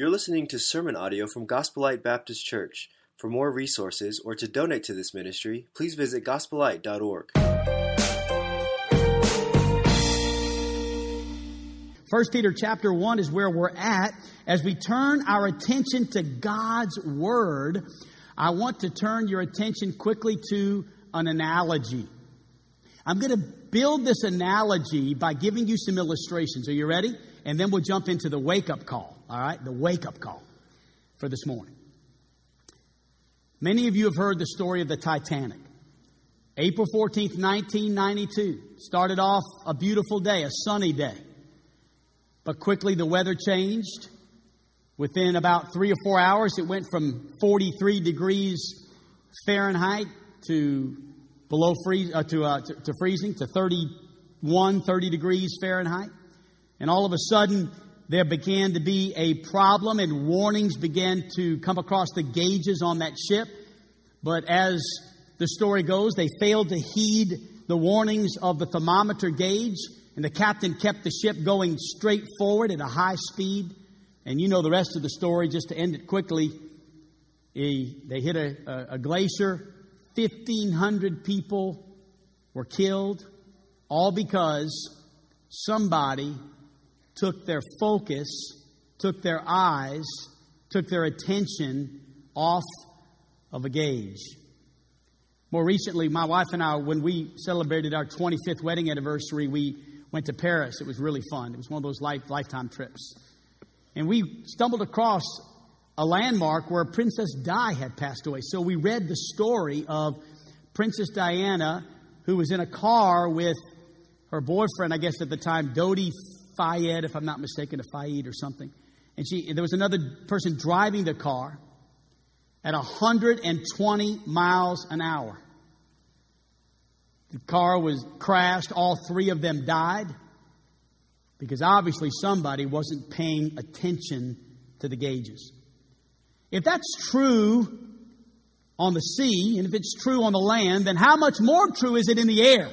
You're listening to sermon audio from Gospel Light Baptist Church. For more resources or to donate to this ministry, please visit gospelite.org. First Peter chapter 1 is where we're at as we turn our attention to God's word. I want to turn your attention quickly to an analogy. I'm going to build this analogy by giving you some illustrations. Are you ready? And then we'll jump into the wake up call. All right? The wake up call for this morning. Many of you have heard the story of the Titanic. April 14th, 1992. Started off a beautiful day, a sunny day. But quickly the weather changed. Within about three or four hours, it went from 43 degrees Fahrenheit to below freeze, uh, to, uh, to, to freezing, to 31, 30 degrees Fahrenheit. And all of a sudden, there began to be a problem and warnings began to come across the gauges on that ship. But as the story goes, they failed to heed the warnings of the thermometer gauge, and the captain kept the ship going straight forward at a high speed. And you know the rest of the story, just to end it quickly. He, they hit a, a, a glacier, 1,500 people were killed, all because somebody took their focus, took their eyes, took their attention off of a gauge. More recently, my wife and I, when we celebrated our 25th wedding anniversary, we went to Paris. It was really fun. It was one of those life, lifetime trips. And we stumbled across a landmark where Princess Di had passed away. So we read the story of Princess Diana, who was in a car with her boyfriend, I guess at the time, Dodi Fayed, if I'm not mistaken, a Fayed or something. And she, there was another person driving the car at 120 miles an hour. The car was crashed. All three of them died because obviously somebody wasn't paying attention to the gauges. If that's true on the sea, and if it's true on the land, then how much more true is it in the air?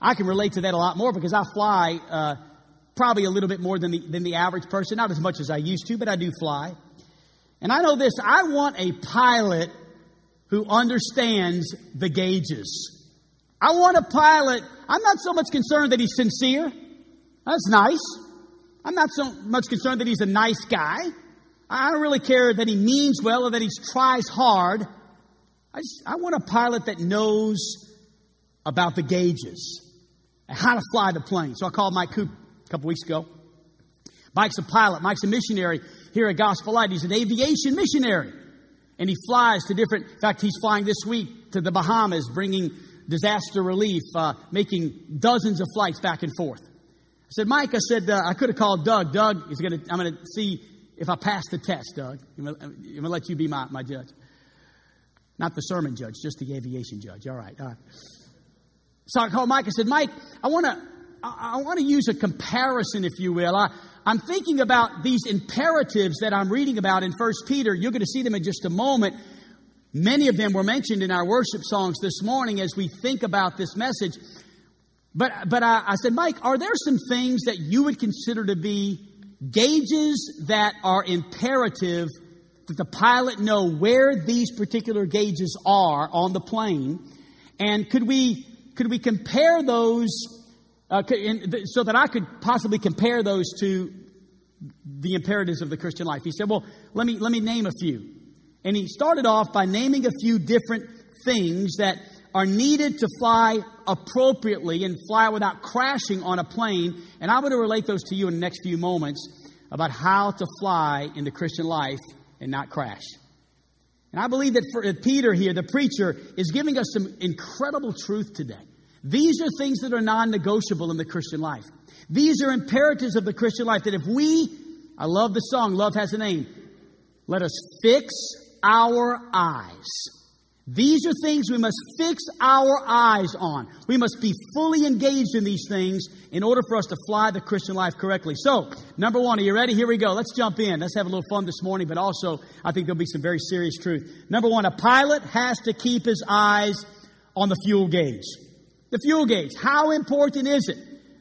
I can relate to that a lot more because I fly uh, probably a little bit more than the, than the average person, not as much as I used to, but I do fly. And I know this I want a pilot who understands the gauges. I want a pilot, I'm not so much concerned that he's sincere. That's nice. I'm not so much concerned that he's a nice guy. I don't really care that he means well or that he tries hard. I, just, I want a pilot that knows about the gauges how to fly the plane. So I called Mike Coop a couple weeks ago. Mike's a pilot. Mike's a missionary here at Gospel Light. He's an aviation missionary. And he flies to different, in fact, he's flying this week to the Bahamas, bringing disaster relief, uh, making dozens of flights back and forth. I said, Mike, I said, uh, I could have called Doug. Doug is going to, I'm going to see if I pass the test, Doug. I'm going to let you be my, my judge. Not the sermon judge, just the aviation judge. All right. All right. So I called Mike. I said, Mike, I want to, I, want to use a comparison, if you will. I, I'm thinking about these imperatives that I'm reading about in First Peter. You're going to see them in just a moment. Many of them were mentioned in our worship songs this morning as we think about this message. But, but I, I said, Mike, are there some things that you would consider to be gauges that are imperative that the pilot know where these particular gauges are on the plane? And could we, could we compare those uh, so that I could possibly compare those to the imperatives of the Christian life. He said, Well, let me, let me name a few. And he started off by naming a few different things that are needed to fly appropriately and fly without crashing on a plane. And I'm going to relate those to you in the next few moments about how to fly in the Christian life and not crash. And I believe that for Peter here, the preacher, is giving us some incredible truth today. These are things that are non negotiable in the Christian life. These are imperatives of the Christian life that if we, I love the song, Love Has a Name, let us fix our eyes. These are things we must fix our eyes on. We must be fully engaged in these things in order for us to fly the Christian life correctly. So, number one, are you ready? Here we go. Let's jump in. Let's have a little fun this morning, but also I think there'll be some very serious truth. Number one, a pilot has to keep his eyes on the fuel gauge. The fuel gauge. How important is it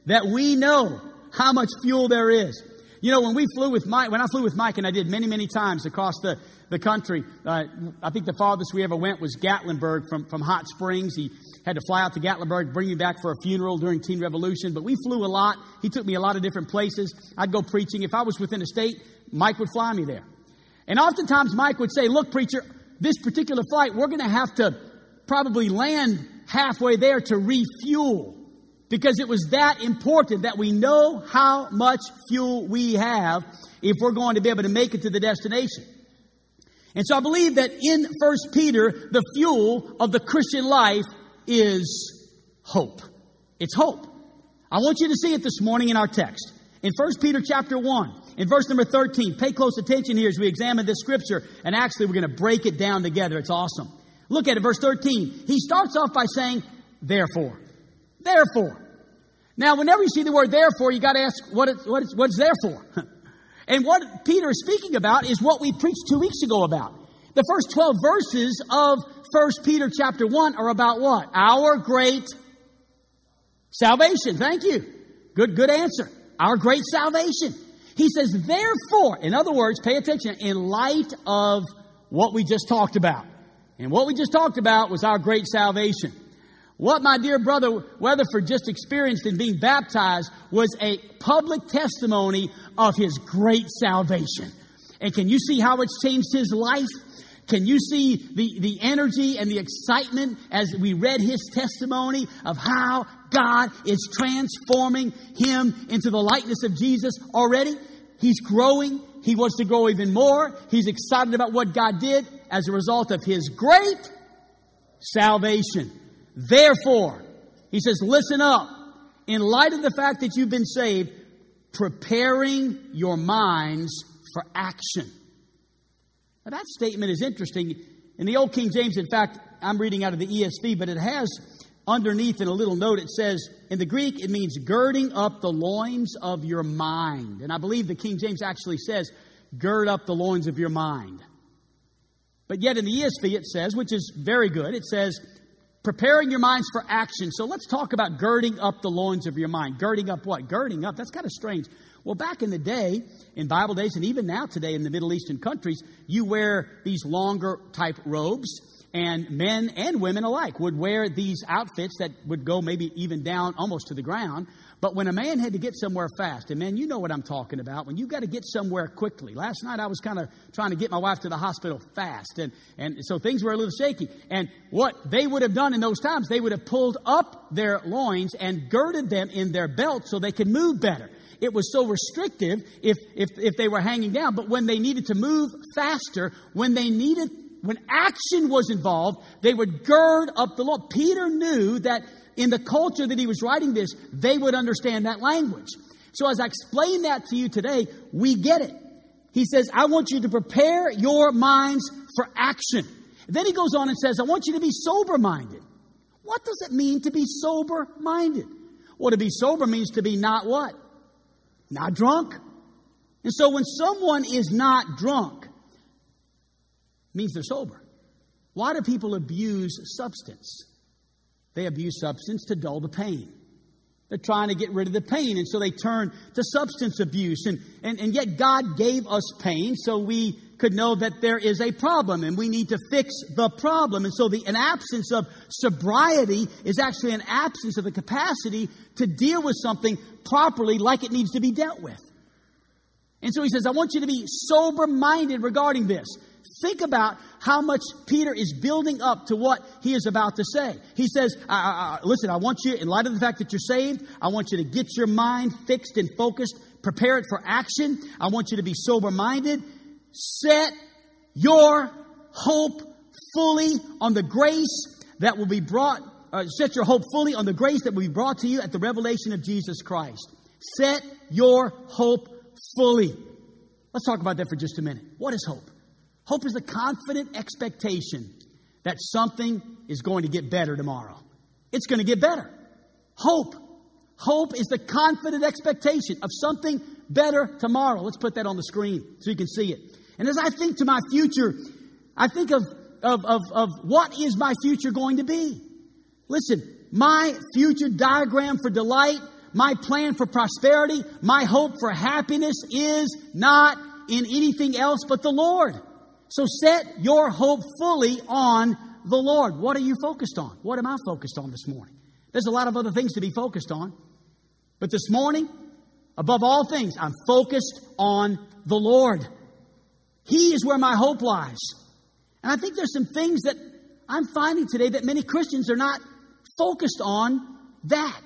that we know how much fuel there is? You know, when we flew with Mike, when I flew with Mike, and I did many, many times across the, the country, uh, I think the farthest we ever went was Gatlinburg from, from Hot Springs. He had to fly out to Gatlinburg, bring me back for a funeral during Teen Revolution, but we flew a lot. He took me a lot of different places. I'd go preaching. If I was within a state, Mike would fly me there. And oftentimes Mike would say, look, preacher, this particular flight, we're going to have to probably land halfway there to refuel because it was that important that we know how much fuel we have if we're going to be able to make it to the destination. And so I believe that in First Peter, the fuel of the Christian life is hope. It's hope. I want you to see it this morning in our text. In 1 Peter chapter 1, in verse number 13, pay close attention here as we examine this scripture, and actually we're going to break it down together. It's awesome. Look at it, verse 13. He starts off by saying, therefore. Therefore. Now, whenever you see the word therefore, you got to ask what, what, it's, what it's there for. and what Peter is speaking about is what we preached two weeks ago about. The first 12 verses of 1 Peter chapter 1 are about what? Our great salvation. Thank you. Good, good answer. Our great salvation. He says, therefore, in other words, pay attention, in light of what we just talked about. And what we just talked about was our great salvation. What my dear brother Weatherford just experienced in being baptized was a public testimony of his great salvation. And can you see how it's changed his life? Can you see the, the energy and the excitement as we read his testimony of how God is transforming him into the likeness of Jesus already? He's growing. He wants to grow even more. He's excited about what God did as a result of his great salvation. Therefore, he says, listen up. In light of the fact that you've been saved, preparing your minds for action. Now, that statement is interesting. In the Old King James, in fact, I'm reading out of the ESV, but it has underneath in a little note, it says, in the Greek, it means girding up the loins of your mind. And I believe the King James actually says, gird up the loins of your mind. But yet in the ESV, it says, which is very good, it says, preparing your minds for action. So let's talk about girding up the loins of your mind. Girding up what? Girding up. That's kind of strange. Well, back in the day, in Bible days, and even now today in the Middle Eastern countries, you wear these longer type robes, and men and women alike would wear these outfits that would go maybe even down almost to the ground. But when a man had to get somewhere fast, and man, you know what I'm talking about, when you've got to get somewhere quickly. Last night I was kind of trying to get my wife to the hospital fast, and, and so things were a little shaky. And what they would have done in those times, they would have pulled up their loins and girded them in their belt so they could move better it was so restrictive if, if, if they were hanging down. But when they needed to move faster, when they needed, when action was involved, they would gird up the law. Peter knew that in the culture that he was writing this, they would understand that language. So as I explain that to you today, we get it. He says, I want you to prepare your minds for action. then he goes on and says, I want you to be sober minded. What does it mean to be sober minded? Well, to be sober means to be not what? Not drunk. And so when someone is not drunk, means they're sober. Why do people abuse substance? They abuse substance to dull the pain. They're trying to get rid of the pain, and so they turn to substance abuse. And, and, and yet, God gave us pain so we could know that there is a problem and we need to fix the problem. And so, the, an absence of sobriety is actually an absence of the capacity to deal with something properly like it needs to be dealt with. And so he says, I want you to be sober minded regarding this. Think about how much Peter is building up to what he is about to say. He says, Listen, I want you, in light of the fact that you're saved, I want you to get your mind fixed and focused, prepare it for action. I want you to be sober minded. Set your hope fully on the grace that will be brought, uh, set your hope fully on the grace that will be brought to you at the revelation of Jesus Christ. Set your hope fully. Let's talk about that for just a minute. What is hope? Hope is the confident expectation that something is going to get better tomorrow. It's going to get better. Hope. Hope is the confident expectation of something better tomorrow. Let's put that on the screen so you can see it. And as I think to my future, I think of, of, of, of what is my future going to be. Listen, my future diagram for delight my plan for prosperity, my hope for happiness is not in anything else but the Lord. So set your hope fully on the Lord. What are you focused on? What am I focused on this morning? There's a lot of other things to be focused on. But this morning, above all things, I'm focused on the Lord. He is where my hope lies. And I think there's some things that I'm finding today that many Christians are not focused on that.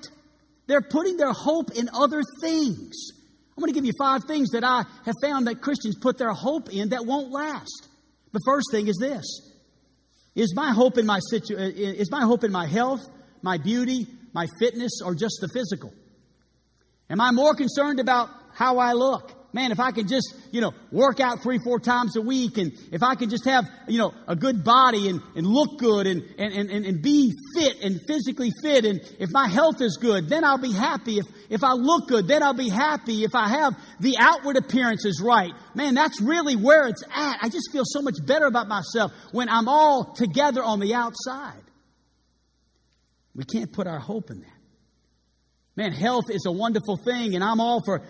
They're putting their hope in other things. I'm going to give you five things that I have found that Christians put their hope in that won't last. The first thing is this. Is my hope in my situ- uh, is my hope in my health, my beauty, my fitness, or just the physical? Am I more concerned about how I look? Man, if I could just, you know, work out three, four times a week and if I could just have, you know, a good body and, and look good and, and, and, and be fit and physically fit and if my health is good, then I'll be happy. If, if I look good, then I'll be happy. If I have the outward appearances right, man, that's really where it's at. I just feel so much better about myself when I'm all together on the outside. We can't put our hope in that. Man, health is a wonderful thing, and I'm all for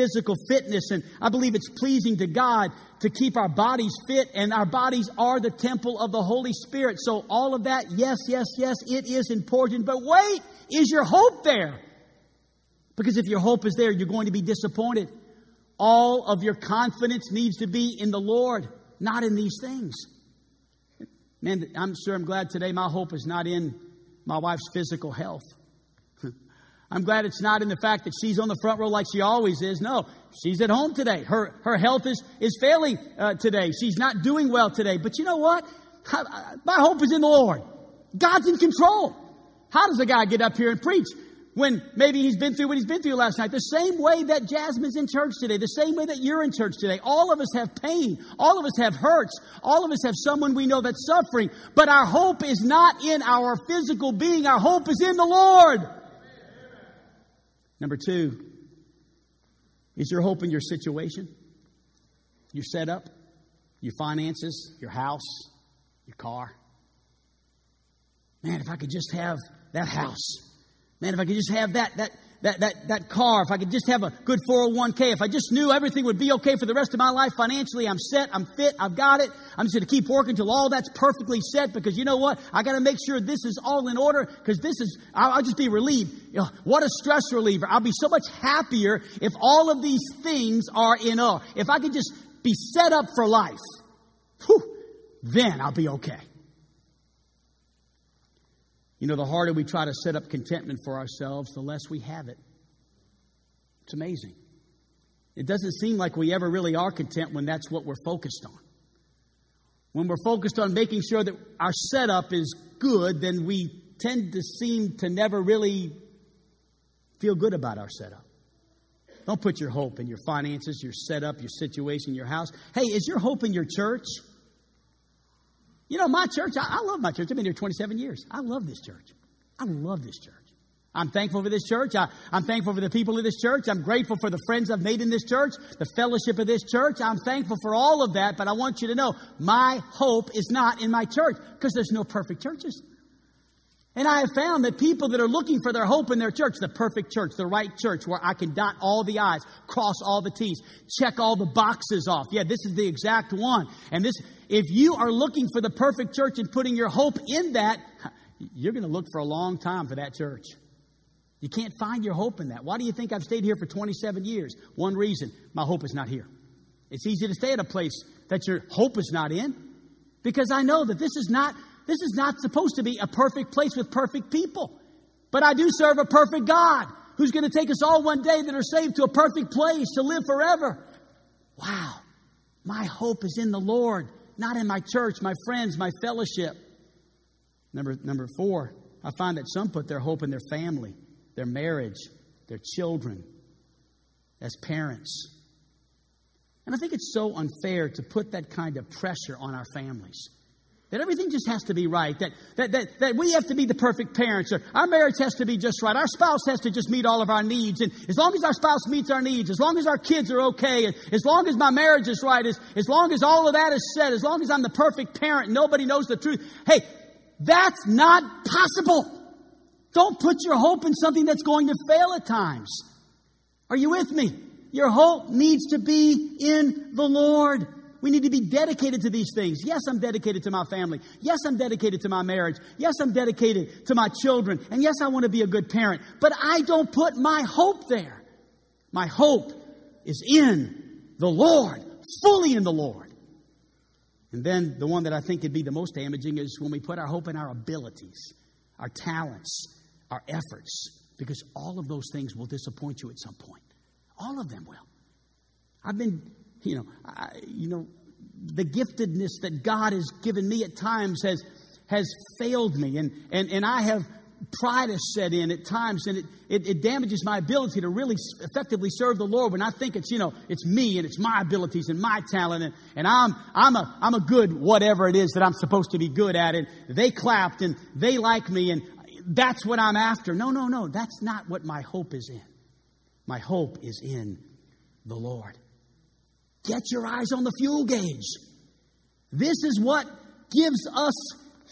physical fitness. And I believe it's pleasing to God to keep our bodies fit, and our bodies are the temple of the Holy Spirit. So, all of that, yes, yes, yes, it is important. But wait, is your hope there? Because if your hope is there, you're going to be disappointed. All of your confidence needs to be in the Lord, not in these things. Man, I'm sure I'm glad today my hope is not in my wife's physical health. I'm glad it's not in the fact that she's on the front row like she always is. No, she's at home today. Her, her health is, is failing uh, today. She's not doing well today. But you know what? My hope is in the Lord. God's in control. How does a guy get up here and preach when maybe he's been through what he's been through last night? The same way that Jasmine's in church today, the same way that you're in church today. All of us have pain. All of us have hurts. All of us have someone we know that's suffering. But our hope is not in our physical being. Our hope is in the Lord. Number two, is your hope in your situation, your setup, your finances, your house, your car? Man, if I could just have that house. Man, if I could just have that, that, that, that, that car, if I could just have a good 401k, if I just knew everything would be okay for the rest of my life financially, I'm set, I'm fit, I've got it. I'm just going to keep working until all that's perfectly set because you know what? I got to make sure this is all in order because this is, I'll, I'll, just be relieved. You know, what a stress reliever. I'll be so much happier if all of these things are in order. If I could just be set up for life, whew, then I'll be okay. You know, the harder we try to set up contentment for ourselves, the less we have it. It's amazing. It doesn't seem like we ever really are content when that's what we're focused on. When we're focused on making sure that our setup is good, then we tend to seem to never really feel good about our setup. Don't put your hope in your finances, your setup, your situation, your house. Hey, is your hope in your church? You know, my church, I, I love my church. I've been here 27 years. I love this church. I love this church. I'm thankful for this church. I, am thankful for the people of this church. I'm grateful for the friends I've made in this church, the fellowship of this church. I'm thankful for all of that, but I want you to know my hope is not in my church because there's no perfect churches. And I have found that people that are looking for their hope in their church, the perfect church, the right church where I can dot all the I's, cross all the T's, check all the boxes off. Yeah, this is the exact one. And this, if you are looking for the perfect church and putting your hope in that, you're going to look for a long time for that church. You can't find your hope in that. Why do you think I've stayed here for 27 years? One reason my hope is not here. It's easy to stay at a place that your hope is not in because I know that this is not this is not supposed to be a perfect place with perfect people. But I do serve a perfect God who's going to take us all one day that are saved to a perfect place to live forever. Wow. My hope is in the Lord, not in my church, my friends, my fellowship. Number, number four, I find that some put their hope in their family, their marriage, their children, as parents. And I think it's so unfair to put that kind of pressure on our families. That everything just has to be right. That, that, that, that we have to be the perfect parents. Or our marriage has to be just right. Our spouse has to just meet all of our needs. And as long as our spouse meets our needs, as long as our kids are okay, and as long as my marriage is right, as, as long as all of that is said, as long as I'm the perfect parent, nobody knows the truth. Hey, that's not possible. Don't put your hope in something that's going to fail at times. Are you with me? Your hope needs to be in the Lord. We need to be dedicated to these things. Yes, I'm dedicated to my family. Yes, I'm dedicated to my marriage. Yes, I'm dedicated to my children. And yes, I want to be a good parent. But I don't put my hope there. My hope is in the Lord, fully in the Lord. And then the one that I think could be the most damaging is when we put our hope in our abilities, our talents, our efforts, because all of those things will disappoint you at some point. All of them will. I've been, you know, I, you know, the giftedness that God has given me at times has has failed me, and and and I have pride has set in at times, and it, it, it, damages my ability to really effectively serve the Lord when I think it's, you know, it's me and it's my abilities and my talent, and, and I'm, I'm, a, I'm a good whatever it is that I'm supposed to be good at, and they clapped and they like me, and that's what I'm after. No, no, no, that's not what my hope is in. My hope is in the Lord. Get your eyes on the fuel gauge. This is what gives us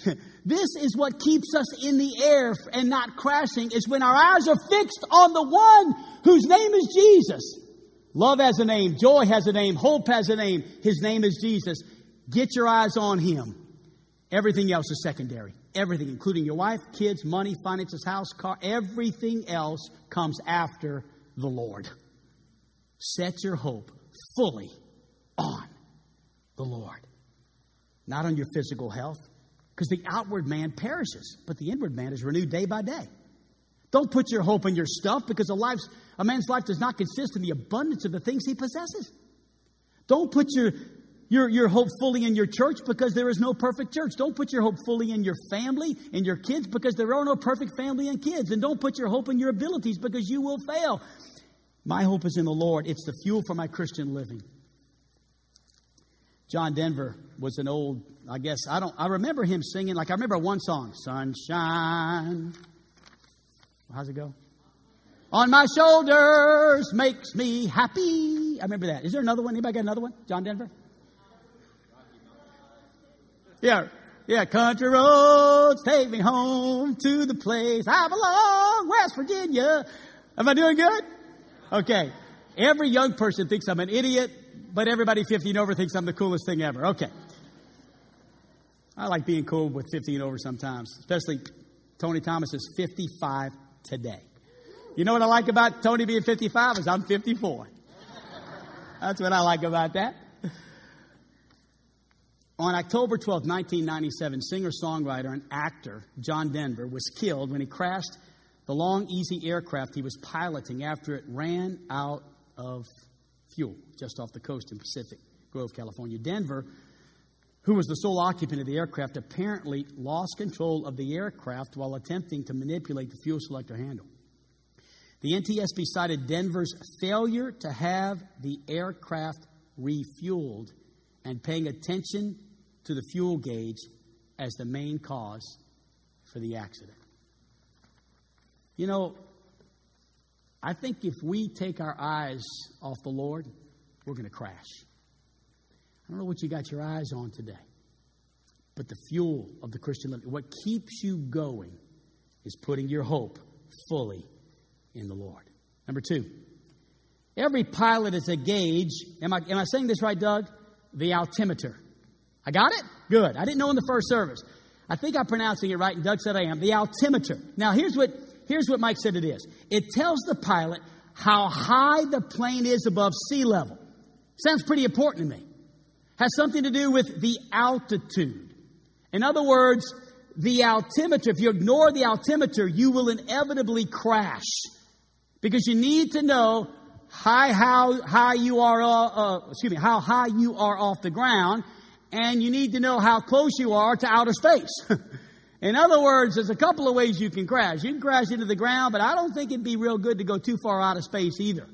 This is what keeps us in the air and not crashing, is when our eyes are fixed on the one whose name is Jesus. Love has a name, joy has a name, hope has a name. His name is Jesus. Get your eyes on him. Everything else is secondary. Everything, including your wife, kids, money, finances, house, car, everything else comes after the Lord. Set your hope fully on the Lord, not on your physical health, because the outward man perishes, but the inward man is renewed day by day. Don't put your hope in your stuff because a, life's, a man's life does not consist in the abundance of the things he possesses. Don't put your, your, your hope fully in your church because there is no perfect church. Don't put your hope fully in your family and your kids because there are no perfect family and kids. And don't put your hope in your abilities because you will fail. My hope is in the Lord. It's the fuel for my Christian living. John Denver was an old, I guess, I don't, I remember him singing, like I remember one song, Sunshine. How's it go? On my shoulders makes me happy. I remember that. Is there another one? Anybody got another one? John Denver? Yeah, yeah. Country roads take me home to the place I belong, West Virginia. Am I doing good? Okay. Every young person thinks I'm an idiot but everybody 50 and over thinks I'm the coolest thing ever. Okay. I like being cool with 50 and over sometimes, especially Tony Thomas is 55 today. You know what I like about Tony being 55 is I'm 54. That's what I like about that. On October 12, 1997, singer songwriter and actor John Denver was killed when he crashed the Long-EZ aircraft he was piloting after it ran out of fuel just off the coast in Pacific Grove, California. Denver, who was the sole occupant of the aircraft, apparently lost control of the aircraft while attempting to manipulate the fuel selector handle. The NTSB cited Denver's failure to have the aircraft refueled and paying attention to the fuel gauge as the main cause for the accident. You know, I think if we take our eyes off the Lord, we're going to crash. I don't know what you got your eyes on today, but the fuel of the Christian life, what keeps you going, is putting your hope fully in the Lord. Number two, every pilot is a gauge. Am I, am I saying this right, Doug? The altimeter. I got it? Good. I didn't know in the first service. I think I'm pronouncing it right, and Doug said I am. The altimeter. Now, here's what Here's what Mike said it is it tells the pilot how high the plane is above sea level. Sounds pretty important to me. Has something to do with the altitude. In other words, the altimeter, if you ignore the altimeter, you will inevitably crash. Because you need to know high, how high you are, uh, uh, excuse me, how high you are off the ground, and you need to know how close you are to outer space. In other words, there's a couple of ways you can crash. You can crash into the ground, but I don't think it'd be real good to go too far out of space either.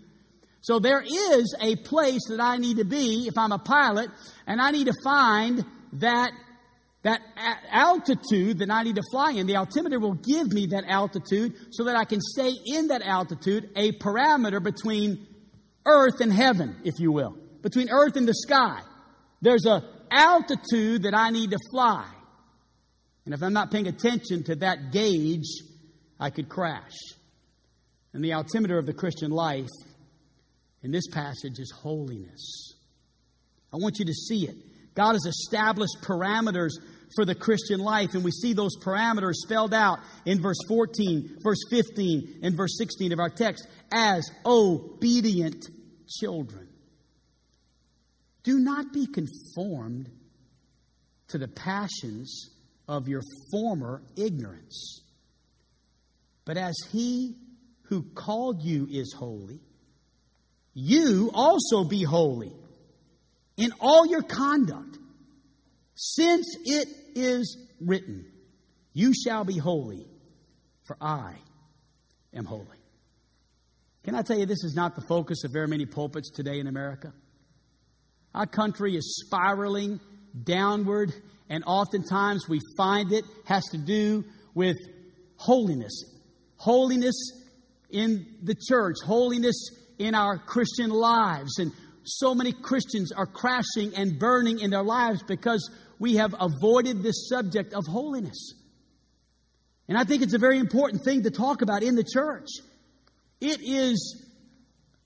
So there is a place that I need to be if I'm a pilot, and I need to find that that altitude that I need to fly in. The altimeter will give me that altitude so that I can stay in that altitude, a parameter between earth and heaven, if you will, between earth and the sky. There's a altitude that I need to fly. And if I'm not paying attention to that gauge, I could crash. And the altimeter of the Christian life in this passage is holiness. I want you to see it. God has established parameters for the Christian life, and we see those parameters spelled out in verse 14, verse 15, and verse 16 of our text as obedient children. Do not be conformed to the passions of your former ignorance. But as he who called you is holy, you also be holy in all your conduct, since it is written, You shall be holy, for I am holy. Can I tell you, this is not the focus of very many pulpits today in America? Our country is spiraling downward, and oftentimes we find it has to do with holiness. Holiness in the church, holiness in our Christian lives. And so many Christians are crashing and burning in their lives because we have avoided this subject of holiness. And I think it's a very important thing to talk about in the church. It is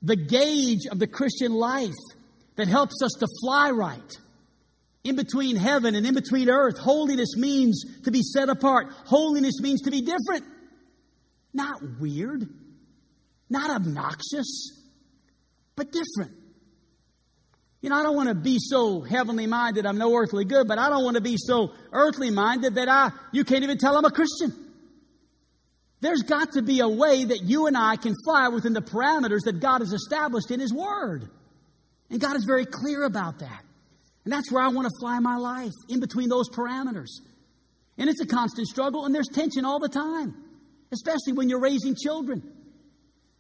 the gauge of the Christian life that helps us to fly right. In between heaven and in between earth, holiness means to be set apart. Holiness means to be different. Not weird, not obnoxious, but different. You know, I don't want to be so heavenly minded I'm no earthly good, but I don't want to be so earthly minded that I you can't even tell I'm a Christian. There's got to be a way that you and I can fly within the parameters that God has established in His Word. And God is very clear about that. And that's where I want to fly my life, in between those parameters. And it's a constant struggle, and there's tension all the time, especially when you're raising children.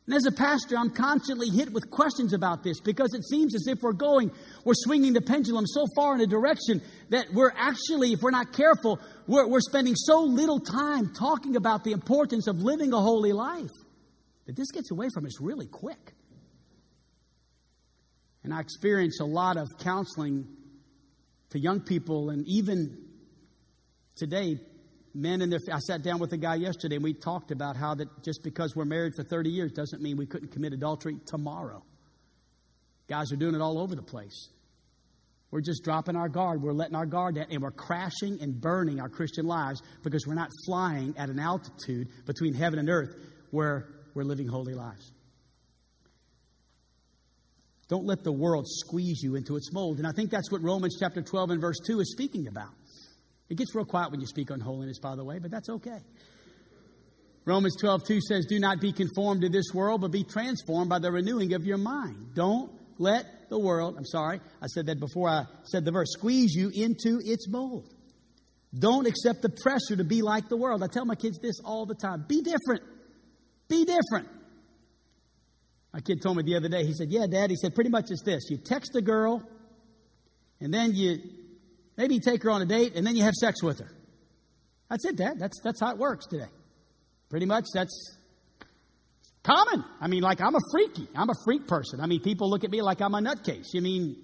And as a pastor, I'm constantly hit with questions about this because it seems as if we're going, we're swinging the pendulum so far in a direction that we're actually, if we're not careful, we're, we're spending so little time talking about the importance of living a holy life that this gets away from us really quick. And I experience a lot of counseling to young people, and even today, men and their. I sat down with a guy yesterday, and we talked about how that just because we're married for 30 years doesn't mean we couldn't commit adultery tomorrow. Guys are doing it all over the place. We're just dropping our guard. We're letting our guard down, and we're crashing and burning our Christian lives because we're not flying at an altitude between heaven and earth where we're living holy lives. Don't let the world squeeze you into its mold. And I think that's what Romans chapter 12 and verse 2 is speaking about. It gets real quiet when you speak on holiness, by the way, but that's okay. Romans 12, 2 says, Do not be conformed to this world, but be transformed by the renewing of your mind. Don't let the world, I'm sorry, I said that before I said the verse, squeeze you into its mold. Don't accept the pressure to be like the world. I tell my kids this all the time be different. Be different. My kid told me the other day, he said, Yeah, Dad, he said, pretty much it's this. You text a girl, and then you maybe you take her on a date, and then you have sex with her. That's it, Dad. That's, that's how it works today. Pretty much that's common. I mean, like I'm a freaky. I'm a freak person. I mean, people look at me like I'm a nutcase. You mean,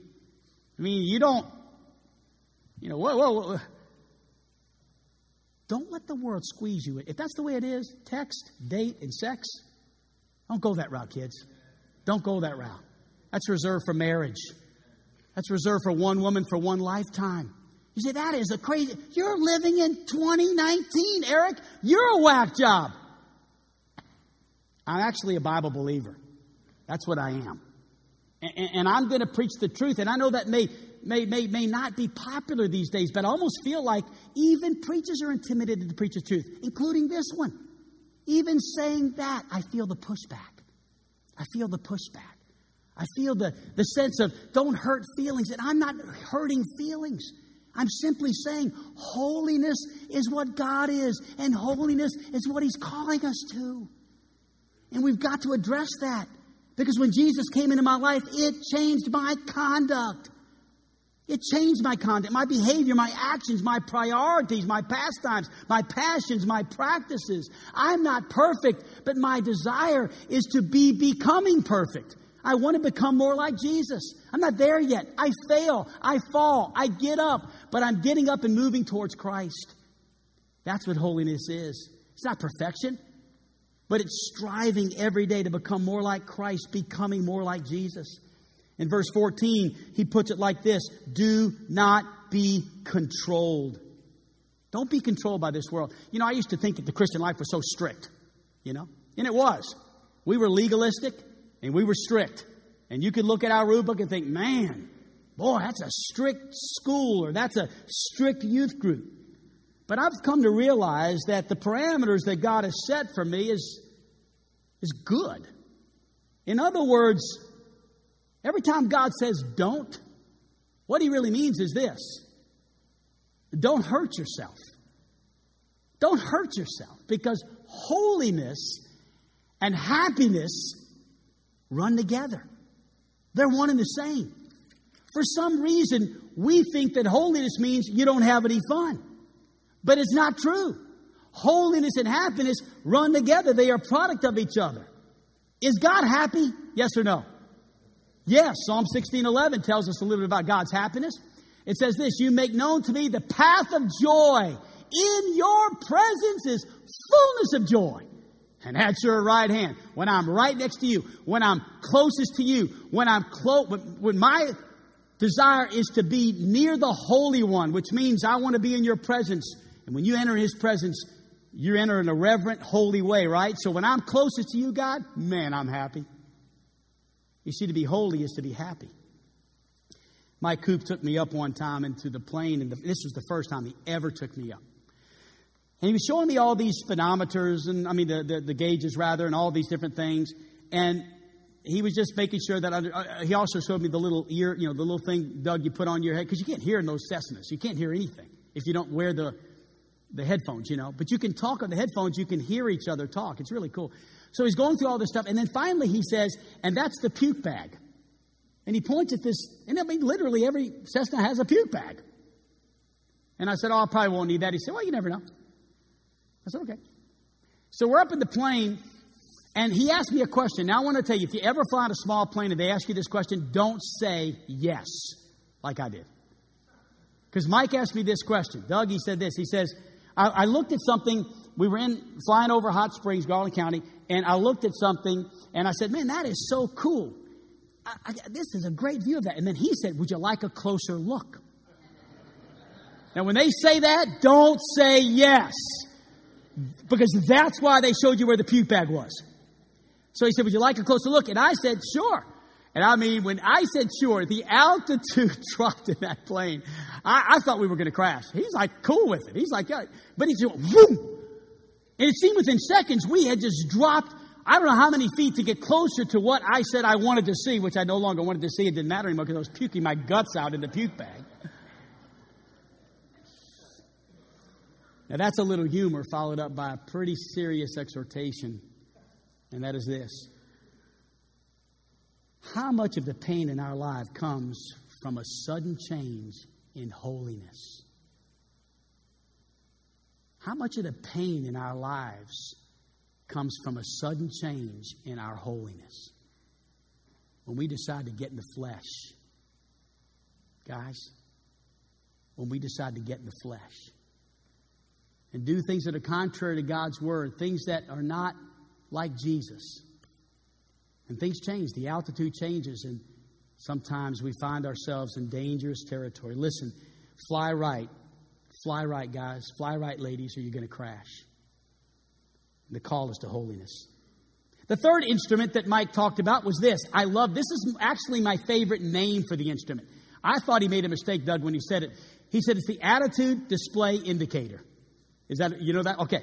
I mean, you don't, you know, whoa, whoa, whoa. Don't let the world squeeze you. If that's the way it is, text, date, and sex, don't go that route, kids. Don't go that route. That's reserved for marriage. That's reserved for one woman for one lifetime. You say, that is a crazy. You're living in 2019, Eric. You're a whack job. I'm actually a Bible believer. That's what I am. And, and I'm going to preach the truth. And I know that may, may, may, may not be popular these days, but I almost feel like even preachers are intimidated to preach the truth, including this one. Even saying that, I feel the pushback. I feel the pushback. I feel the, the sense of don't hurt feelings. And I'm not hurting feelings. I'm simply saying holiness is what God is, and holiness is what He's calling us to. And we've got to address that because when Jesus came into my life, it changed my conduct. It changed my conduct, my behavior, my actions, my priorities, my pastimes, my passions, my practices. I'm not perfect, but my desire is to be becoming perfect. I want to become more like Jesus. I'm not there yet. I fail. I fall. I get up, but I'm getting up and moving towards Christ. That's what holiness is. It's not perfection. but it's striving every day to become more like Christ, becoming more like Jesus. In verse 14, he puts it like this Do not be controlled. Don't be controlled by this world. You know, I used to think that the Christian life was so strict, you know, and it was. We were legalistic and we were strict. And you could look at our rule book and think, man, boy, that's a strict school or that's a strict youth group. But I've come to realize that the parameters that God has set for me is, is good. In other words, every time God says don't, what he really means is this don't hurt yourself. Don't hurt yourself because holiness and happiness run together. They're one and the same. For some reason, we think that holiness means you don't have any fun. But it's not true. Holiness and happiness run together. They are a product of each other. Is God happy? Yes or no? Yes. Psalm 16:11 tells us a little bit about God's happiness. It says this, you make known to me the path of joy. In your presence is fullness of joy. And at your right hand, when I'm right next to you, when I'm closest to you, when I'm close, when, when my desire is to be near the Holy One, which means I want to be in your presence. And when you enter His presence, you enter in a reverent, holy way, right? So when I'm closest to you, God, man, I'm happy. You see, to be holy is to be happy. Mike Coop took me up one time into the plane, and the, this was the first time he ever took me up. And he was showing me all these speedometers, and I mean, the, the, the gauges rather, and all these different things. And he was just making sure that under, uh, he also showed me the little ear, you know, the little thing, Doug, you put on your head, because you can't hear in those Cessnas. You can't hear anything if you don't wear the, the headphones, you know. But you can talk on the headphones, you can hear each other talk. It's really cool. So he's going through all this stuff, and then finally he says, and that's the puke bag. And he points at this, and I mean, literally every Cessna has a puke bag. And I said, Oh, I probably won't need that. He said, Well, you never know. I said, Okay. So we're up in the plane, and he asked me a question. Now, I want to tell you if you ever fly on a small plane and they ask you this question, don't say yes, like I did. Because Mike asked me this question. Doug, he said this. He says, I, I looked at something. We were in flying over Hot Springs, Garland County, and I looked at something, and I said, Man, that is so cool. I, I, this is a great view of that. And then he said, Would you like a closer look? Now, when they say that, don't say yes. Because that's why they showed you where the puke bag was. So he said, Would you like a closer look? And I said, Sure. And I mean, when I said sure, the altitude dropped in that plane. I, I thought we were going to crash. He's like cool with it. He's like, yeah. But he's going, boom. And it seemed within seconds we had just dropped I don't know how many feet to get closer to what I said I wanted to see, which I no longer wanted to see. It didn't matter anymore because I was puking my guts out in the puke bag. Now, that's a little humor followed up by a pretty serious exhortation, and that is this How much of the pain in our life comes from a sudden change in holiness? How much of the pain in our lives comes from a sudden change in our holiness. When we decide to get in the flesh, guys, when we decide to get in the flesh and do things that are contrary to God's word, things that are not like Jesus. And things change, the altitude changes, and sometimes we find ourselves in dangerous territory. Listen, fly right. Fly right, guys. Fly right, ladies, or you're going to crash. The call is to holiness. The third instrument that Mike talked about was this. I love this is actually my favorite name for the instrument. I thought he made a mistake, Doug, when he said it. He said it's the attitude display indicator. Is that you know that? Okay.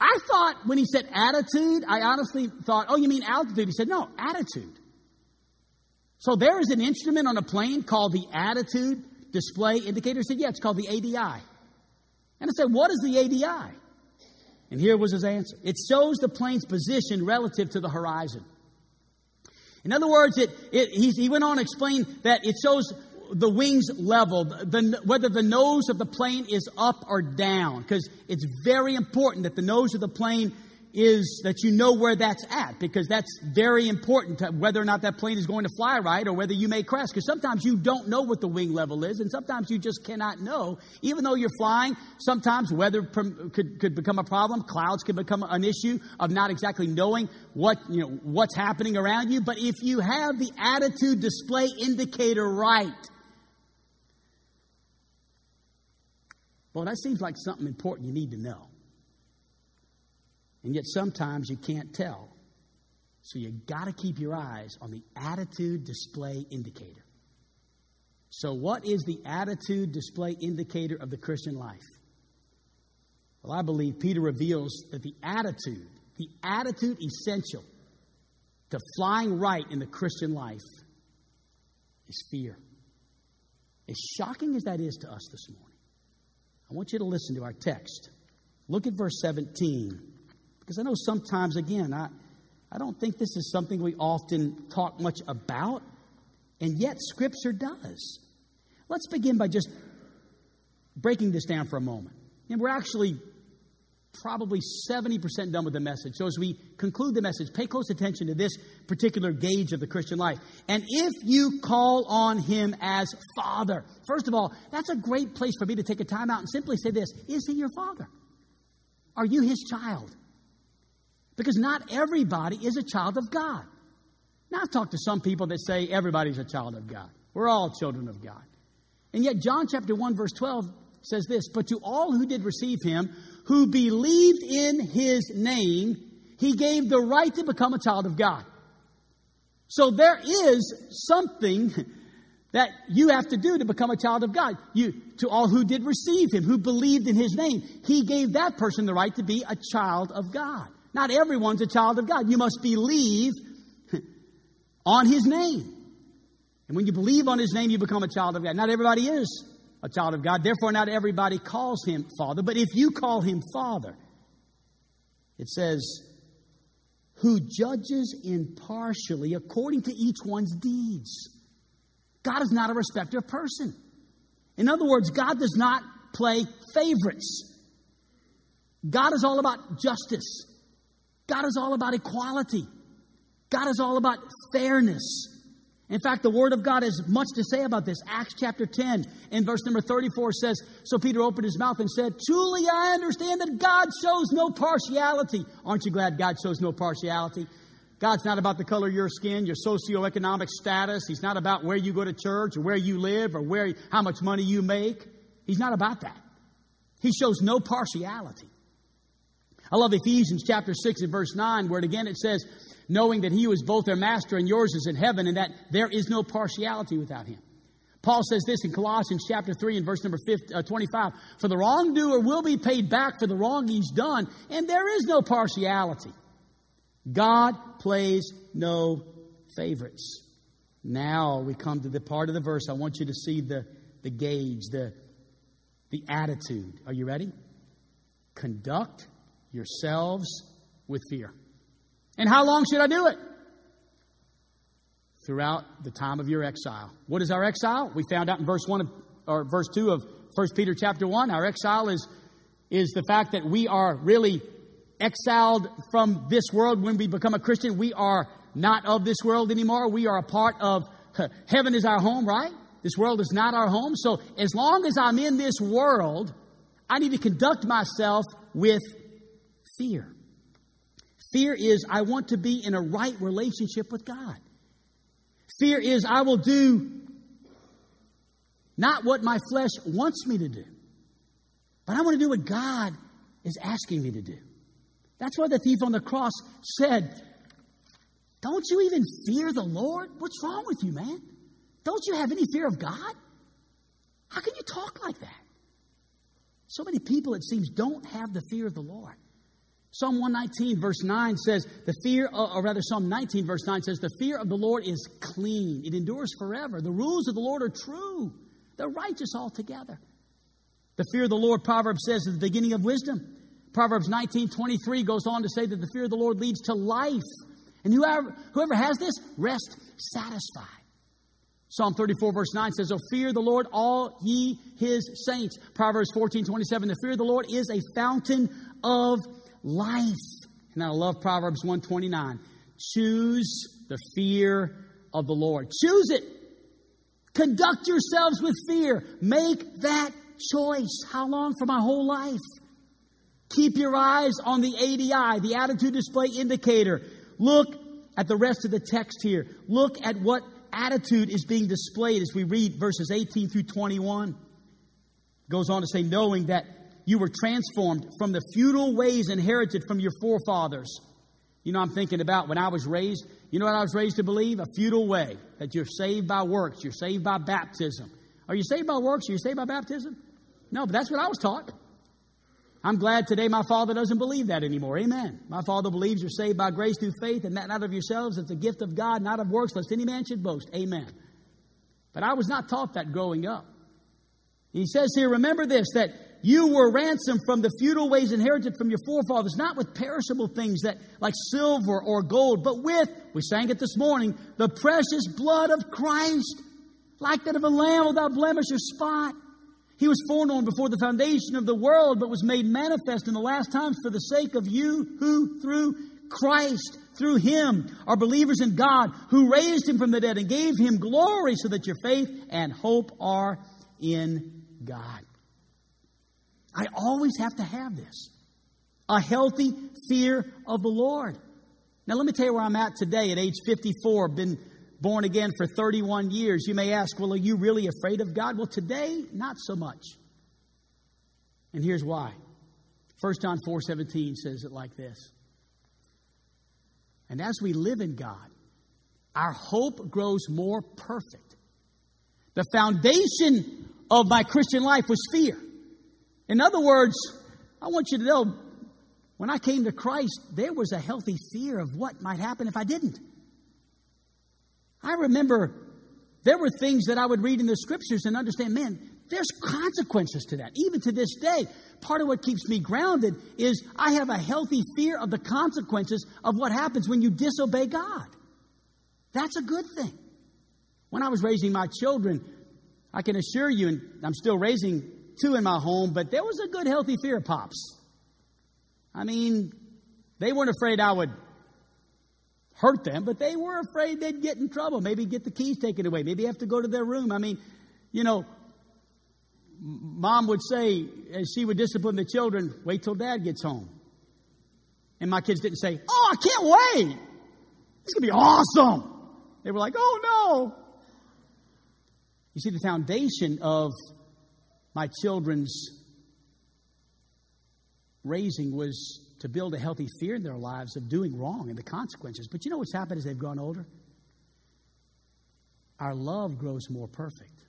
I thought when he said attitude, I honestly thought, oh, you mean altitude? He said, no, attitude. So there is an instrument on a plane called the attitude display indicator. He said, yeah, it's called the ADI. And I said, what is the ADI? And here was his answer it shows the plane's position relative to the horizon. In other words, it, it, he went on to explain that it shows the wings level, the, whether the nose of the plane is up or down, because it's very important that the nose of the plane is that you know where that's at because that's very important to whether or not that plane is going to fly right or whether you may crash because sometimes you don't know what the wing level is and sometimes you just cannot know. Even though you're flying sometimes weather could, could become a problem clouds can become an issue of not exactly knowing what you know what's happening around you. But if you have the attitude display indicator right well that seems like something important you need to know and yet sometimes you can't tell. So you got to keep your eyes on the attitude display indicator. So, what is the attitude display indicator of the Christian life? Well, I believe Peter reveals that the attitude, the attitude essential to flying right in the Christian life is fear. As shocking as that is to us this morning, I want you to listen to our text. Look at verse 17. Because I know sometimes, again, I, I don't think this is something we often talk much about, and yet Scripture does. Let's begin by just breaking this down for a moment. And we're actually probably 70% done with the message. So as we conclude the message, pay close attention to this particular gauge of the Christian life. And if you call on him as Father, first of all, that's a great place for me to take a time out and simply say this Is he your Father? Are you his child? Because not everybody is a child of God. Now, I've talked to some people that say everybody's a child of God. We're all children of God. And yet, John chapter 1, verse 12 says this But to all who did receive him, who believed in his name, he gave the right to become a child of God. So there is something that you have to do to become a child of God. You, to all who did receive him, who believed in his name, he gave that person the right to be a child of God. Not everyone's a child of God. You must believe on His name. And when you believe on His name, you become a child of God. Not everybody is a child of God. Therefore, not everybody calls Him Father. But if you call Him Father, it says, who judges impartially according to each one's deeds. God is not a respecter of person. In other words, God does not play favorites. God is all about justice. God is all about equality. God is all about fairness. In fact, the Word of God has much to say about this. Acts chapter 10 in verse number 34 says, So Peter opened his mouth and said, Truly I understand that God shows no partiality. Aren't you glad God shows no partiality? God's not about the color of your skin, your socioeconomic status. He's not about where you go to church or where you live or where, how much money you make. He's not about that. He shows no partiality. I love Ephesians chapter 6 and verse 9, where again it says, knowing that he who is both their master and yours is in heaven, and that there is no partiality without him. Paul says this in Colossians chapter 3 and verse number 50, uh, 25 For the wrongdoer will be paid back for the wrong he's done, and there is no partiality. God plays no favorites. Now we come to the part of the verse I want you to see the, the gauge, the, the attitude. Are you ready? Conduct yourselves with fear. And how long should I do it? Throughout the time of your exile. What is our exile? We found out in verse 1 of, or verse 2 of 1 Peter chapter 1. Our exile is, is the fact that we are really exiled from this world when we become a Christian. We are not of this world anymore. We are a part of heaven is our home, right? This world is not our home. So as long as I'm in this world, I need to conduct myself with fear. Fear is, I want to be in a right relationship with God. Fear is, I will do not what my flesh wants me to do, but I want to do what God is asking me to do. That's why the thief on the cross said, Don't you even fear the Lord? What's wrong with you, man? Don't you have any fear of God? How can you talk like that? So many people, it seems, don't have the fear of the Lord. Psalm 119, verse 9 says, the fear, or rather, Psalm 19, verse 9 says, the fear of the Lord is clean. It endures forever. The rules of the Lord are true. They're righteous altogether. The fear of the Lord, Proverbs says, is the beginning of wisdom. Proverbs 19, 23 goes on to say that the fear of the Lord leads to life. And whoever, whoever has this, rest satisfied. Psalm 34, verse 9 says, Oh, fear the Lord, all ye his saints. Proverbs 14, 27, the fear of the Lord is a fountain of life. And I love Proverbs 129. Choose the fear of the Lord. Choose it. Conduct yourselves with fear. Make that choice. How long? For my whole life. Keep your eyes on the ADI, the attitude display indicator. Look at the rest of the text here. Look at what attitude is being displayed as we read verses 18 through 21. Goes on to say, knowing that you were transformed from the futile ways inherited from your forefathers. You know, I'm thinking about when I was raised. You know what I was raised to believe? A futile way that you're saved by works, you're saved by baptism. Are you saved by works? Are you saved by baptism? No, but that's what I was taught. I'm glad today my father doesn't believe that anymore. Amen. My father believes you're saved by grace through faith and that not of yourselves. It's a gift of God, not of works, lest any man should boast. Amen. But I was not taught that growing up. He says here, remember this, that you were ransomed from the futile ways inherited from your forefathers, not with perishable things that like silver or gold, but with, we sang it this morning, the precious blood of Christ, like that of a lamb without blemish or spot. He was foreknown before the foundation of the world, but was made manifest in the last times for the sake of you who, through Christ, through Him, are believers in God, who raised Him from the dead and gave Him glory so that your faith and hope are in God. I always have to have this a healthy fear of the Lord. Now, let me tell you where I'm at today at age 54, been born again for 31 years. You may ask, well, are you really afraid of God? Well, today, not so much. And here's why. 1 John 4 17 says it like this. And as we live in God, our hope grows more perfect. The foundation of my Christian life was fear. In other words, I want you to know when I came to Christ, there was a healthy fear of what might happen if I didn't. I remember there were things that I would read in the scriptures and understand, man, there's consequences to that. Even to this day, part of what keeps me grounded is I have a healthy fear of the consequences of what happens when you disobey God. That's a good thing. When I was raising my children, I can assure you, and I'm still raising two in my home, but there was a good, healthy fear of pops. I mean, they weren't afraid I would hurt them, but they were afraid they'd get in trouble. Maybe get the keys taken away. Maybe have to go to their room. I mean, you know, mom would say, as she would discipline the children, wait till dad gets home. And my kids didn't say, oh, I can't wait. It's going to be awesome. They were like, oh no. You see, the foundation of my children's raising was to build a healthy fear in their lives of doing wrong and the consequences. But you know what's happened as they've grown older? Our love grows more perfect.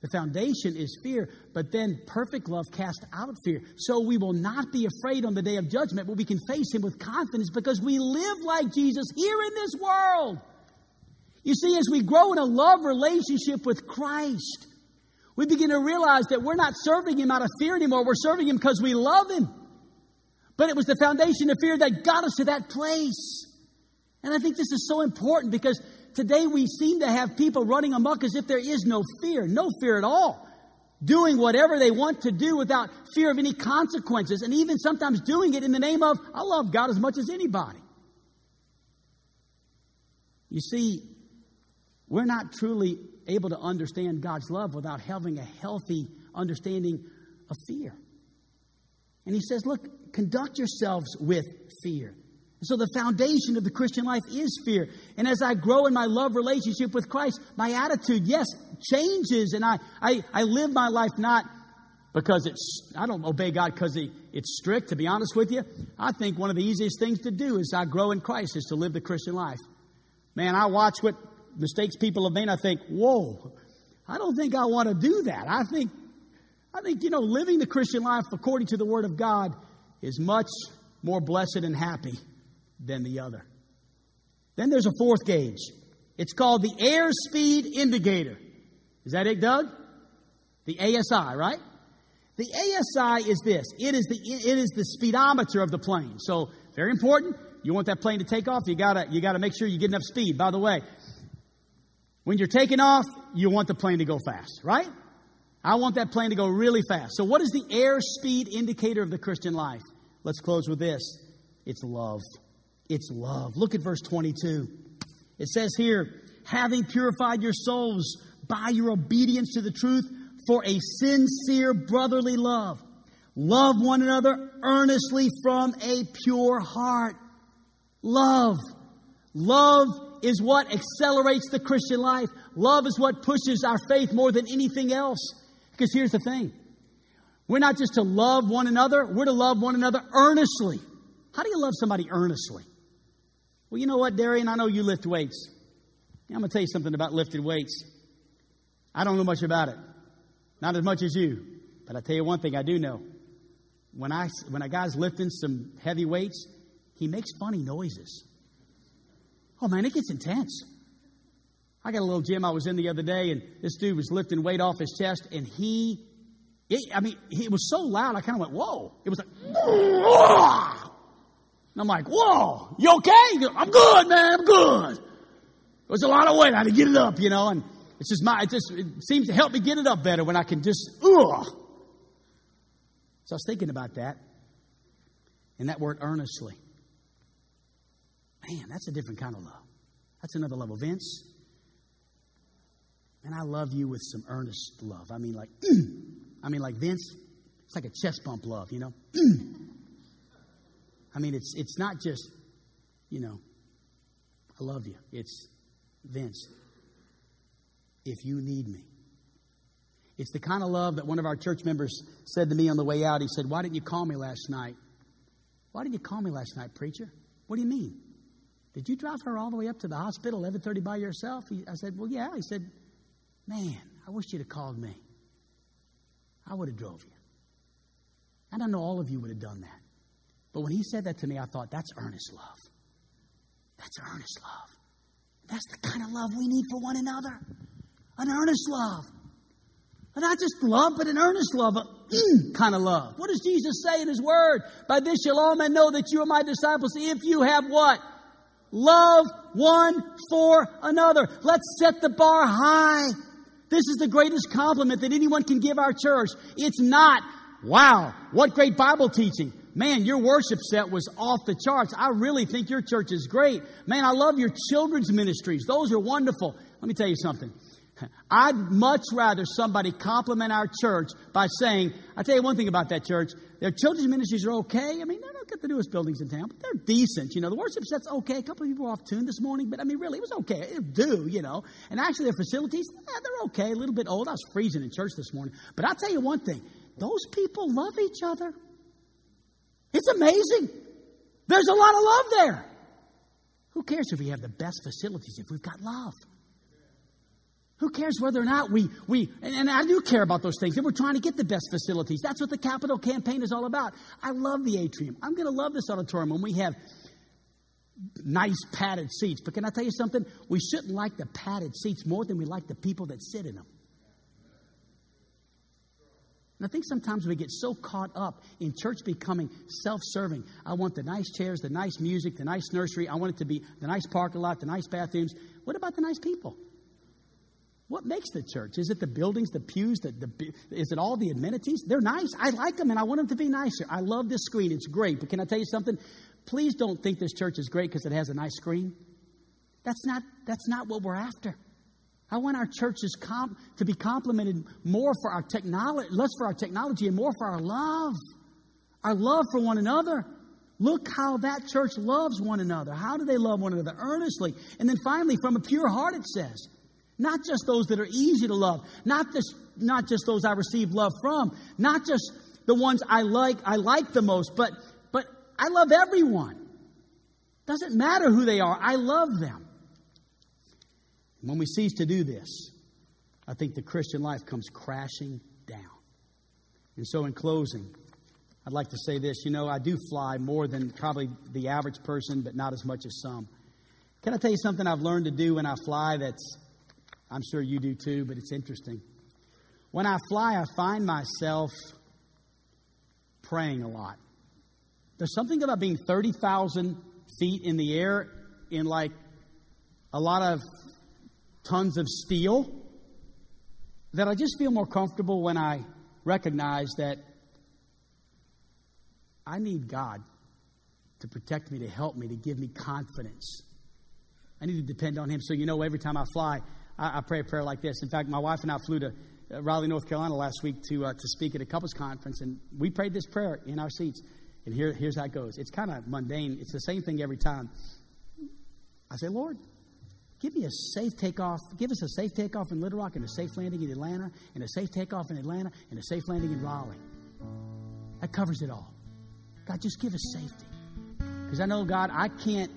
The foundation is fear, but then perfect love casts out fear. So we will not be afraid on the day of judgment, but we can face Him with confidence because we live like Jesus here in this world. You see, as we grow in a love relationship with Christ, we begin to realize that we're not serving Him out of fear anymore. We're serving Him because we love Him. But it was the foundation of fear that got us to that place. And I think this is so important because today we seem to have people running amok as if there is no fear, no fear at all. Doing whatever they want to do without fear of any consequences, and even sometimes doing it in the name of, I love God as much as anybody. You see, we're not truly able to understand God's love without having a healthy understanding of fear. And he says, look, conduct yourselves with fear. So the foundation of the Christian life is fear. And as I grow in my love relationship with Christ, my attitude, yes, changes. And I, I, I live my life not because it's, I don't obey God because it's strict, to be honest with you. I think one of the easiest things to do as I grow in Christ is to live the Christian life. Man, I watch what mistakes people have made. I think, whoa, I don't think I want to do that. I think I think, you know, living the Christian life according to the Word of God is much more blessed and happy than the other. Then there's a fourth gauge. It's called the airspeed indicator. Is that it, Doug? The ASI, right? The ASI is this. It is the, it is the speedometer of the plane. So, very important. You want that plane to take off, you gotta, you gotta make sure you get enough speed. By the way, when you're taking off, you want the plane to go fast, right? I want that plane to go really fast. So, what is the airspeed indicator of the Christian life? Let's close with this It's love. It's love. Look at verse 22. It says here, having purified your souls by your obedience to the truth for a sincere brotherly love. Love one another earnestly from a pure heart. Love. Love is what accelerates the Christian life. Love is what pushes our faith more than anything else. Because here's the thing we're not just to love one another, we're to love one another earnestly. How do you love somebody earnestly? Well, you know what, Darian? I know you lift weights. I'm going to tell you something about lifted weights. I don't know much about it, not as much as you. But I tell you one thing I do know. When, I, when a guy's lifting some heavy weights, he makes funny noises. Oh man, it gets intense. I got a little gym I was in the other day, and this dude was lifting weight off his chest, and he, it, I mean, it was so loud, I kind of went, whoa. It was like, and I'm like, whoa, you okay? Goes, I'm good, man, I'm good. It was a lot of weight. I had to get it up, you know, and it's just my, it just it seems to help me get it up better when I can just, ugh. So I was thinking about that, and that word earnestly. Man, that's a different kind of love. That's another level. Vince, and I love you with some earnest love. I mean, like, I mean, like Vince, it's like a chest bump love, you know? I mean, it's, it's not just, you know, I love you. It's Vince, if you need me. It's the kind of love that one of our church members said to me on the way out. He said, Why didn't you call me last night? Why didn't you call me last night, preacher? What do you mean? Did you drive her all the way up to the hospital, 1130 by yourself? He, I said, Well, yeah. He said, Man, I wish you'd have called me. I would have drove you. And I know all of you would have done that. But when he said that to me, I thought, that's earnest love. That's earnest love. That's the kind of love we need for one another. An earnest love. And not just love, but an earnest love, a mm, kind of love. What does Jesus say in His Word? By this shall all men know that you are my disciples if you have what? Love one for another. Let's set the bar high. This is the greatest compliment that anyone can give our church. It's not, wow, what great Bible teaching. Man, your worship set was off the charts. I really think your church is great. Man, I love your children's ministries. Those are wonderful. Let me tell you something. I'd much rather somebody compliment our church by saying, I tell you one thing about that church, their children's ministries are okay. I mean, they're not the newest buildings in town, but they're decent. You know, the worship set's okay. A couple of people were off tune this morning, but I mean, really, it was okay. It'll do, you know. And actually, their facilities, yeah, they're okay. A little bit old. I was freezing in church this morning. But I'll tell you one thing those people love each other. It's amazing. There's a lot of love there. Who cares if we have the best facilities if we've got love? Who cares whether or not we, we and, and, I do care about those things, and we're trying to get the best facilities. That's what the capital campaign is all about. I love the atrium. I'm going to love this auditorium when we have nice padded seats. But can I tell you something? We shouldn't like the padded seats more than we like the people that sit in them. And I think sometimes we get so caught up in church becoming self serving. I want the nice chairs, the nice music, the nice nursery. I want it to be the nice parking lot, the nice bathrooms. What about the nice people? What makes the church? Is it the buildings, the pews, the, the, is it all the amenities? They're nice. I like them and I want them to be nicer. I love this screen. It's great. But can I tell you something? Please don't think this church is great because it has a nice screen. That's not, that's not what we're after. I want our churches comp- to be complimented more for our technology, less for our technology and more for our love. Our love for one another. Look how that church loves one another. How do they love one another? Earnestly. And then finally, from a pure heart, it says. Not just those that are easy to love, not just, not just those I receive love from, not just the ones I like, I like the most, but, but I love everyone. Doesn't matter who they are, I love them. When we cease to do this, I think the Christian life comes crashing down. And so, in closing, I'd like to say this. You know, I do fly more than probably the average person, but not as much as some. Can I tell you something I've learned to do when I fly that's I'm sure you do too, but it's interesting. When I fly, I find myself praying a lot. There's something about being 30,000 feet in the air in like a lot of tons of steel that I just feel more comfortable when I recognize that I need God to protect me, to help me, to give me confidence. I need to depend on Him. So, you know, every time I fly, I, I pray a prayer like this. In fact, my wife and I flew to uh, Raleigh, North Carolina last week to, uh, to speak at a couples conference, and we prayed this prayer in our seats. And here, here's how it goes it's kind of mundane, it's the same thing every time. I say, Lord, give me a safe takeoff. Give us a safe takeoff in Little Rock and a safe landing in Atlanta and a safe takeoff in Atlanta and a safe landing in Raleigh. That covers it all. God, just give us safety. Because I know, God, I can't,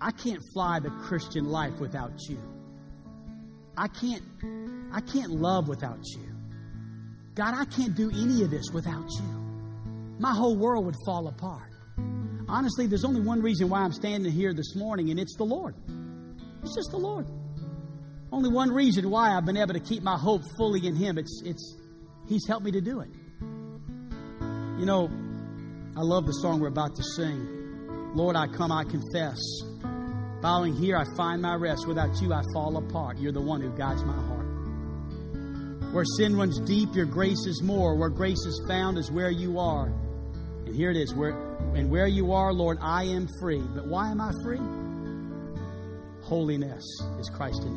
I can't fly the Christian life without you. I can't, I can't love without you. God, I can't do any of this without you. My whole world would fall apart. Honestly, there's only one reason why I'm standing here this morning, and it's the Lord. It's just the Lord. Only one reason why I've been able to keep my hope fully in Him. It's, it's He's helped me to do it. You know, I love the song we're about to sing. Lord, I come, I confess. Bowing here, I find my rest. Without you, I fall apart. You're the one who guides my heart. Where sin runs deep, your grace is more. Where grace is found is where you are. And here it is. Where, and where you are, Lord, I am free. But why am I free? Holiness is Christ in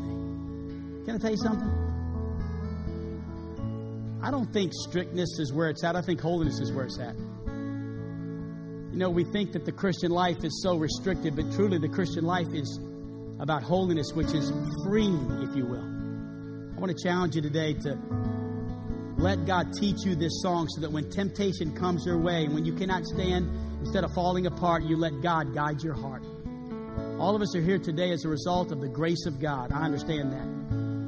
me. Can I tell you something? I don't think strictness is where it's at. I think holiness is where it's at. You know, we think that the Christian life is so restricted, but truly the Christian life is about holiness, which is freeing, if you will. I want to challenge you today to let God teach you this song so that when temptation comes your way, and when you cannot stand, instead of falling apart, you let God guide your heart. All of us are here today as a result of the grace of God. I understand that.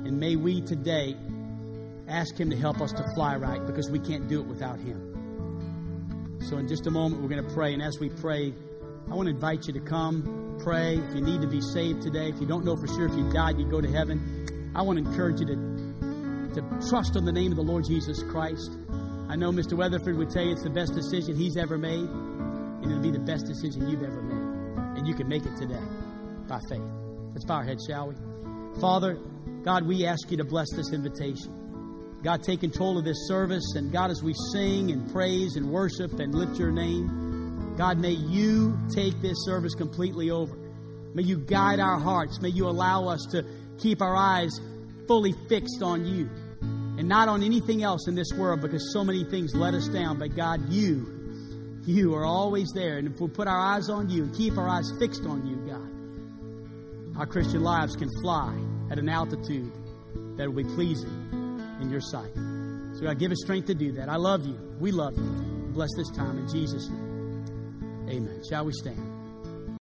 And may we today ask Him to help us to fly right because we can't do it without Him. So, in just a moment, we're going to pray. And as we pray, I want to invite you to come, pray. If you need to be saved today, if you don't know for sure if you died, you go to heaven, I want to encourage you to, to trust on the name of the Lord Jesus Christ. I know Mr. Weatherford would tell you it's the best decision he's ever made, and it'll be the best decision you've ever made. And you can make it today by faith. Let's bow our heads, shall we? Father, God, we ask you to bless this invitation. God, take control of this service. And God, as we sing and praise and worship and lift your name, God, may you take this service completely over. May you guide our hearts. May you allow us to keep our eyes fully fixed on you and not on anything else in this world because so many things let us down. But God, you, you are always there. And if we put our eyes on you and keep our eyes fixed on you, God, our Christian lives can fly at an altitude that will be pleasing in your sight. So God, give us strength to do that. I love you. We love you. Bless this time in Jesus' name. Amen. Shall we stand?